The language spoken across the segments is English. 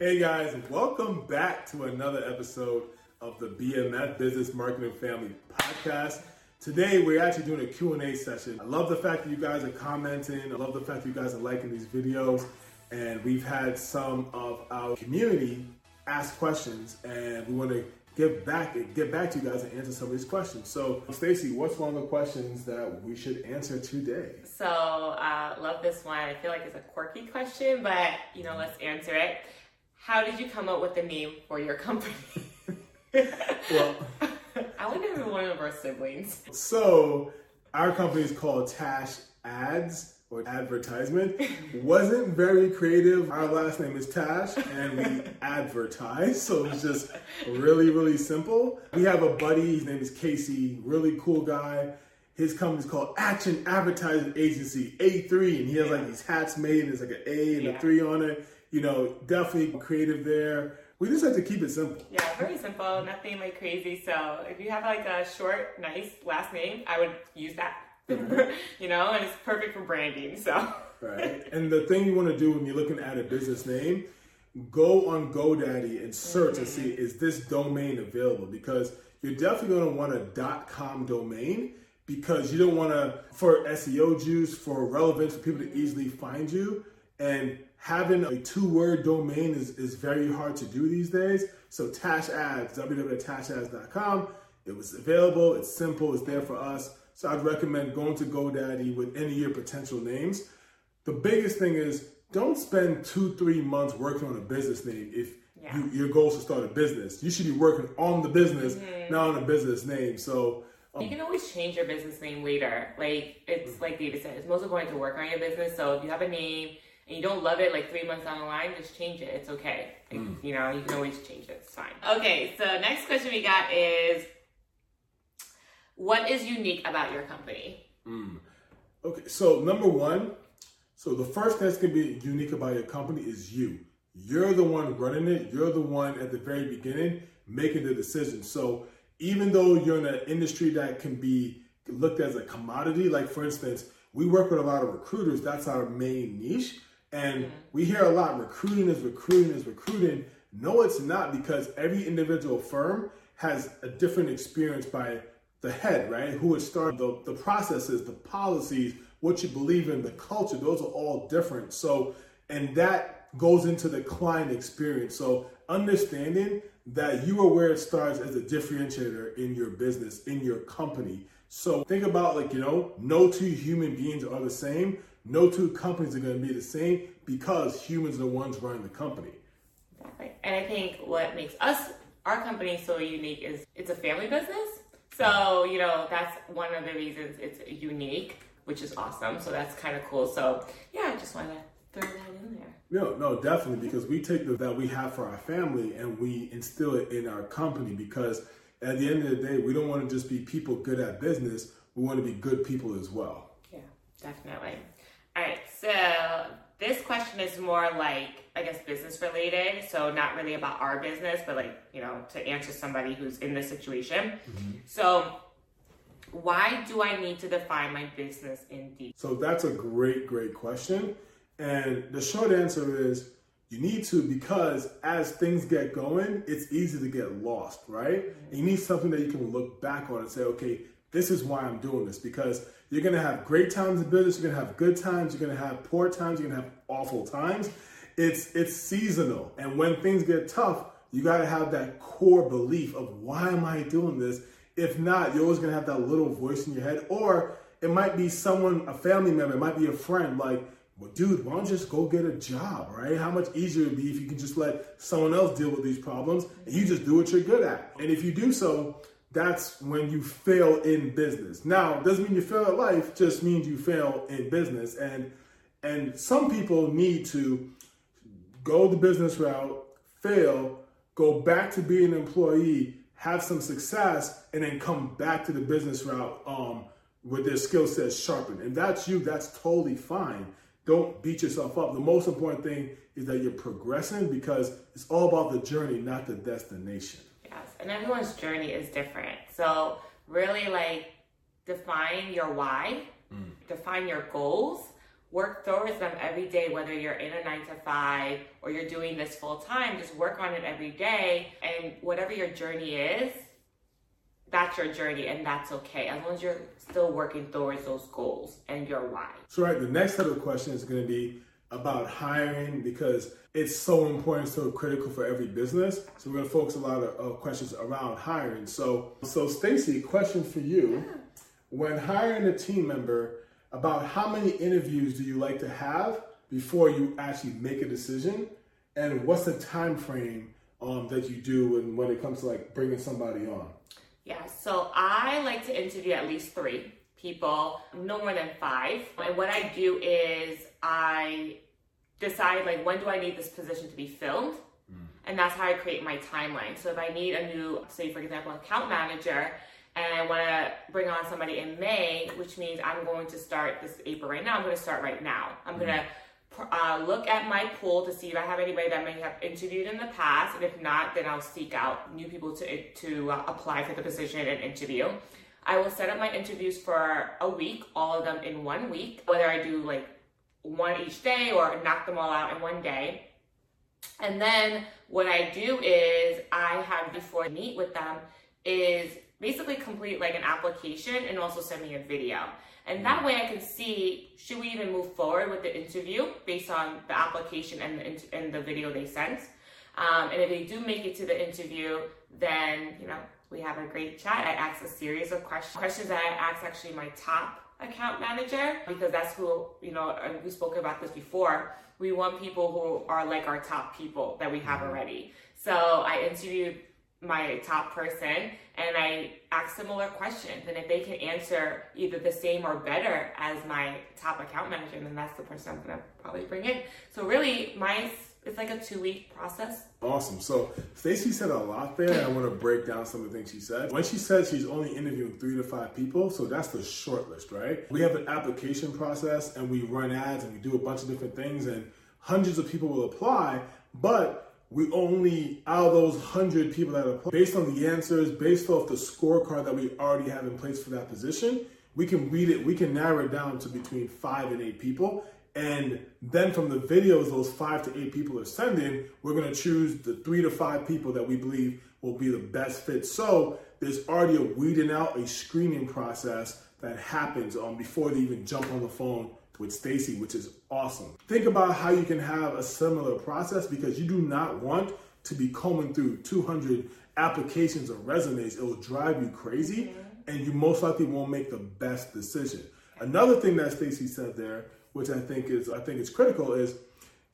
Hey guys, welcome back to another episode of the BMF Business Marketing Family Podcast. Today we're actually doing a Q&A session. I love the fact that you guys are commenting. I love the fact that you guys are liking these videos. And we've had some of our community ask questions and we want to get back get back to you guys and answer some of these questions. So, Stacy, what's one of the questions that we should answer today? So, uh, love this one. I feel like it's a quirky question, but you know, let's answer it. How did you come up with the name for your company? well, I wonder if one of our siblings. So, our company is called Tash Ads or advertisement. Wasn't very creative. Our last name is Tash and we advertise. So it's just really, really simple. We have a buddy, his name is Casey, really cool guy. His company's called Action Advertising Agency, A3, and he has like these hats made, and there's like an A and yeah. a three on it. You know, definitely creative there. We just have to keep it simple. Yeah, very simple, nothing like crazy. So if you have like a short, nice last name, I would use that you know, and it's perfect for branding. So right. And the thing you want to do when you're looking at a business name, go on GoDaddy and search mm-hmm. and see is this domain available because you're definitely going to want a .com domain because you don't want to for SEO juice for relevance for people to easily find you and having a two-word domain is, is very hard to do these days. So Tash Ads, www.tashads.com. It was available. It's simple. It's there for us. So I'd recommend going to GoDaddy with any of your potential names. The biggest thing is don't spend two, three months working on a business name if yeah. you, your goal is to start a business. You should be working on the business, mm-hmm. not on a business name. So um, you can always change your business name later. Like it's mm-hmm. like David said, it's most important to work on your business. So if you have a name and you don't love it like three months down the line, just change it. It's okay. Like, mm. You know, you can always change it. It's fine. Okay, so next question we got is what is unique about your company? Mm. Okay, so number one, so the first thing that's gonna be unique about your company is you. You're the one running it. You're the one at the very beginning making the decision. So even though you're in an industry that can be looked as a commodity, like for instance, we work with a lot of recruiters. That's our main niche. And we hear a lot recruiting is recruiting is recruiting. No, it's not because every individual firm has a different experience by the head, right? Who would start the, the processes, the policies, what you believe in, the culture, those are all different. So, and that goes into the client experience. So, understanding that you are where it starts as a differentiator in your business, in your company. So, think about like, you know, no two human beings are the same. No two companies are going to be the same because humans are the ones running the company. Exactly. And I think what makes us, our company, so unique is it's a family business. So, you know, that's one of the reasons it's unique, which is awesome. So that's kind of cool. So, yeah, I just want to throw that in there. No, no, definitely, because we take the that we have for our family and we instill it in our company because at the end of the day, we don't want to just be people good at business. We want to be good people as well. Yeah, definitely. So this question is more like, I guess, business related. So, not really about our business, but like, you know, to answer somebody who's in this situation. Mm-hmm. So, why do I need to define my business in detail? So, that's a great, great question. And the short answer is you need to because as things get going, it's easy to get lost, right? Mm-hmm. you need something that you can look back on and say, okay, this is why I'm doing this because you're gonna have great times in business, you're gonna have good times, you're gonna have poor times, you're gonna have awful times. It's it's seasonal. And when things get tough, you gotta have that core belief of why am I doing this? If not, you're always gonna have that little voice in your head, or it might be someone, a family member, it might be a friend, like, well, dude, why don't you just go get a job, right? How much easier it'd be if you can just let someone else deal with these problems and you just do what you're good at. And if you do so, that's when you fail in business. Now, doesn't mean you fail at life, just means you fail in business. And and some people need to go the business route, fail, go back to being an employee, have some success, and then come back to the business route um, with their skill sets sharpened. And that's you, that's totally fine. Don't beat yourself up. The most important thing is that you're progressing because it's all about the journey, not the destination and everyone's journey is different. So really like define your why, mm. define your goals. work towards them every day, whether you're in a nine to five or you're doing this full time, just work on it every day. And whatever your journey is, that's your journey and that's okay as long as you're still working towards those goals and your why. So, right, the next set of questions is going to be about hiring because it's so important, so critical for every business. So, we're going to focus a lot of, questions around hiring. So, so Stacy, question for you: When hiring a team member, about how many interviews do you like to have before you actually make a decision, and what's the time frame um, that you do when, when it comes to like bringing somebody on? Yeah, so I like to interview at least three people, no more than five. And what I do is I decide like when do I need this position to be filled? Mm. And that's how I create my timeline. So if I need a new, say for example, account manager, and I want to bring on somebody in May, which means I'm going to start this April right now. I'm going to start right now. I'm mm. going to uh, look at my pool to see if I have anybody that may have interviewed in the past, and if not, then I'll seek out new people to to uh, apply for the position and interview. I will set up my interviews for a week, all of them in one week, whether I do like one each day or knock them all out in one day. And then what I do is I have before I meet with them is basically complete like an application and also send me a video. And that way I can see should we even move forward with the interview based on the application and the, and the video they sent. Um, and if they do make it to the interview, then, you know, we have a great chat. I ask a series of questions, questions that I ask actually my top account manager because that's who, you know, we spoke about this before. We want people who are like our top people that we have mm-hmm. already. So I interviewed my top person and I ask similar questions. And if they can answer either the same or better as my top account manager, then that's the person I'm gonna probably bring in. So really, my it's like a two week process. Awesome. So Stacy said a lot there. I want to break down some of the things she said. When she said she's only interviewing three to five people, so that's the short list, right? We have an application process and we run ads and we do a bunch of different things and hundreds of people will apply, but we only out of those hundred people that apply, based on the answers, based off the scorecard that we already have in place for that position, we can read it, we can narrow it down to between five and eight people. And then from the videos those five to eight people are sending, we're gonna choose the three to five people that we believe will be the best fit. So there's already a weeding out, a screening process that happens um, before they even jump on the phone with Stacy, which is awesome. Think about how you can have a similar process because you do not want to be combing through 200 applications or resumes. It will drive you crazy mm-hmm. and you most likely won't make the best decision. Another thing that Stacy said there, which I think is I think is critical, is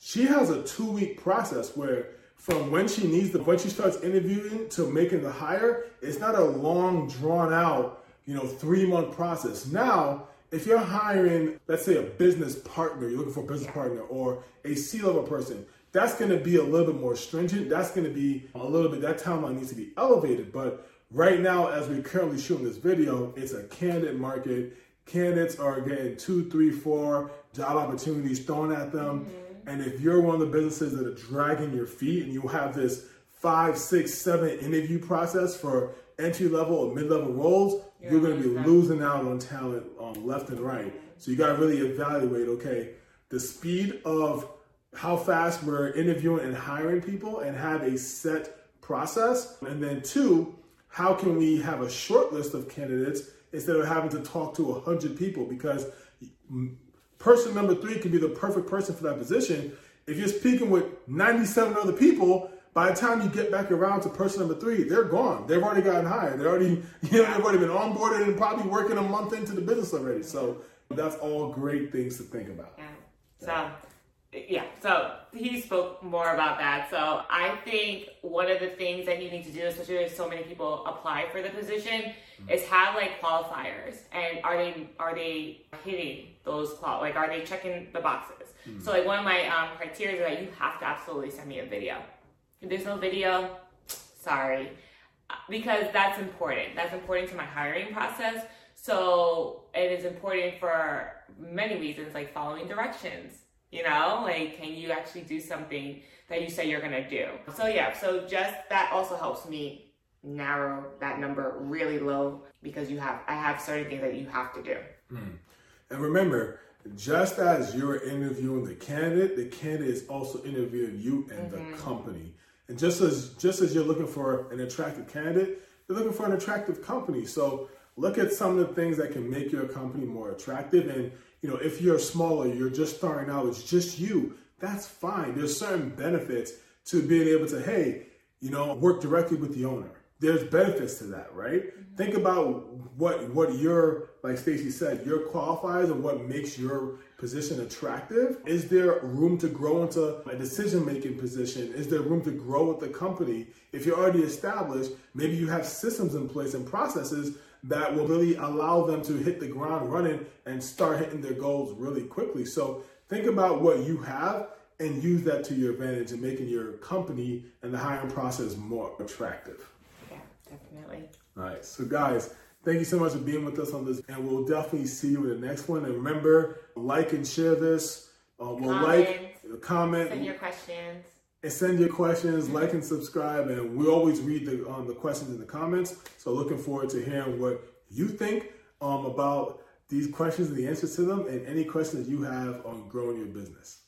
she has a two week process where from when she needs the when she starts interviewing to making the hire, it's not a long drawn out, you know, three month process. Now if you're hiring, let's say a business partner, you're looking for a business partner or a C level person, that's going to be a little bit more stringent. That's going to be a little bit, that timeline needs to be elevated. But right now, as we're currently shooting this video, it's a candidate market. Candidates are getting two, three, four job opportunities thrown at them. Mm-hmm. And if you're one of the businesses that are dragging your feet and you have this five, six, seven interview process for entry level or mid level roles, you're, you're going to be losing out on talent um, left and right. So you got to really evaluate okay, the speed of how fast we're interviewing and hiring people and have a set process. And then, two, how can we have a short list of candidates instead of having to talk to 100 people? Because person number three could be the perfect person for that position. If you're speaking with 97 other people, by the time you get back around to person number three, they're gone. They've already gotten hired. They're already, you know, they've already been onboarded and probably working a month into the business already. So that's all great things to think about. Yeah. So yeah, so he spoke more about that. So I think one of the things that you need to do, especially if so many people apply for the position, mm-hmm. is have like qualifiers. And are they are they hitting those qual like are they checking the boxes? Mm-hmm. So like one of my um, criteria is that you have to absolutely send me a video. If there's no video, sorry. Because that's important. That's important to my hiring process. So it is important for many reasons, like following directions. You know, like can you actually do something that you say you're gonna do? So yeah, so just that also helps me narrow that number really low because you have I have certain things that you have to do. Mm. And remember, just as you're interviewing the candidate, the candidate is also interviewing you and mm-hmm. the company. And just as just as you're looking for an attractive candidate, you're looking for an attractive company. So look at some of the things that can make your company more attractive. And you know, if you're smaller, you're just starting out, it's just you. That's fine. There's certain benefits to being able to, hey, you know, work directly with the owner there's benefits to that, right? Mm-hmm. Think about what what your like Stacy said, your qualifiers and what makes your position attractive. Is there room to grow into a decision making position? Is there room to grow with the company? If you're already established, maybe you have systems in place and processes that will really allow them to hit the ground running and start hitting their goals really quickly. So think about what you have and use that to your advantage in making your company and the hiring process more attractive. Definitely. All right. So, guys, thank you so much for being with us on this. And we'll definitely see you in the next one. And remember, like and share this. Uh, we'll like, comment. Send your questions. And send your questions, like and subscribe. And we always read the, um, the questions in the comments. So, looking forward to hearing what you think um, about these questions and the answers to them, and any questions you have on growing your business.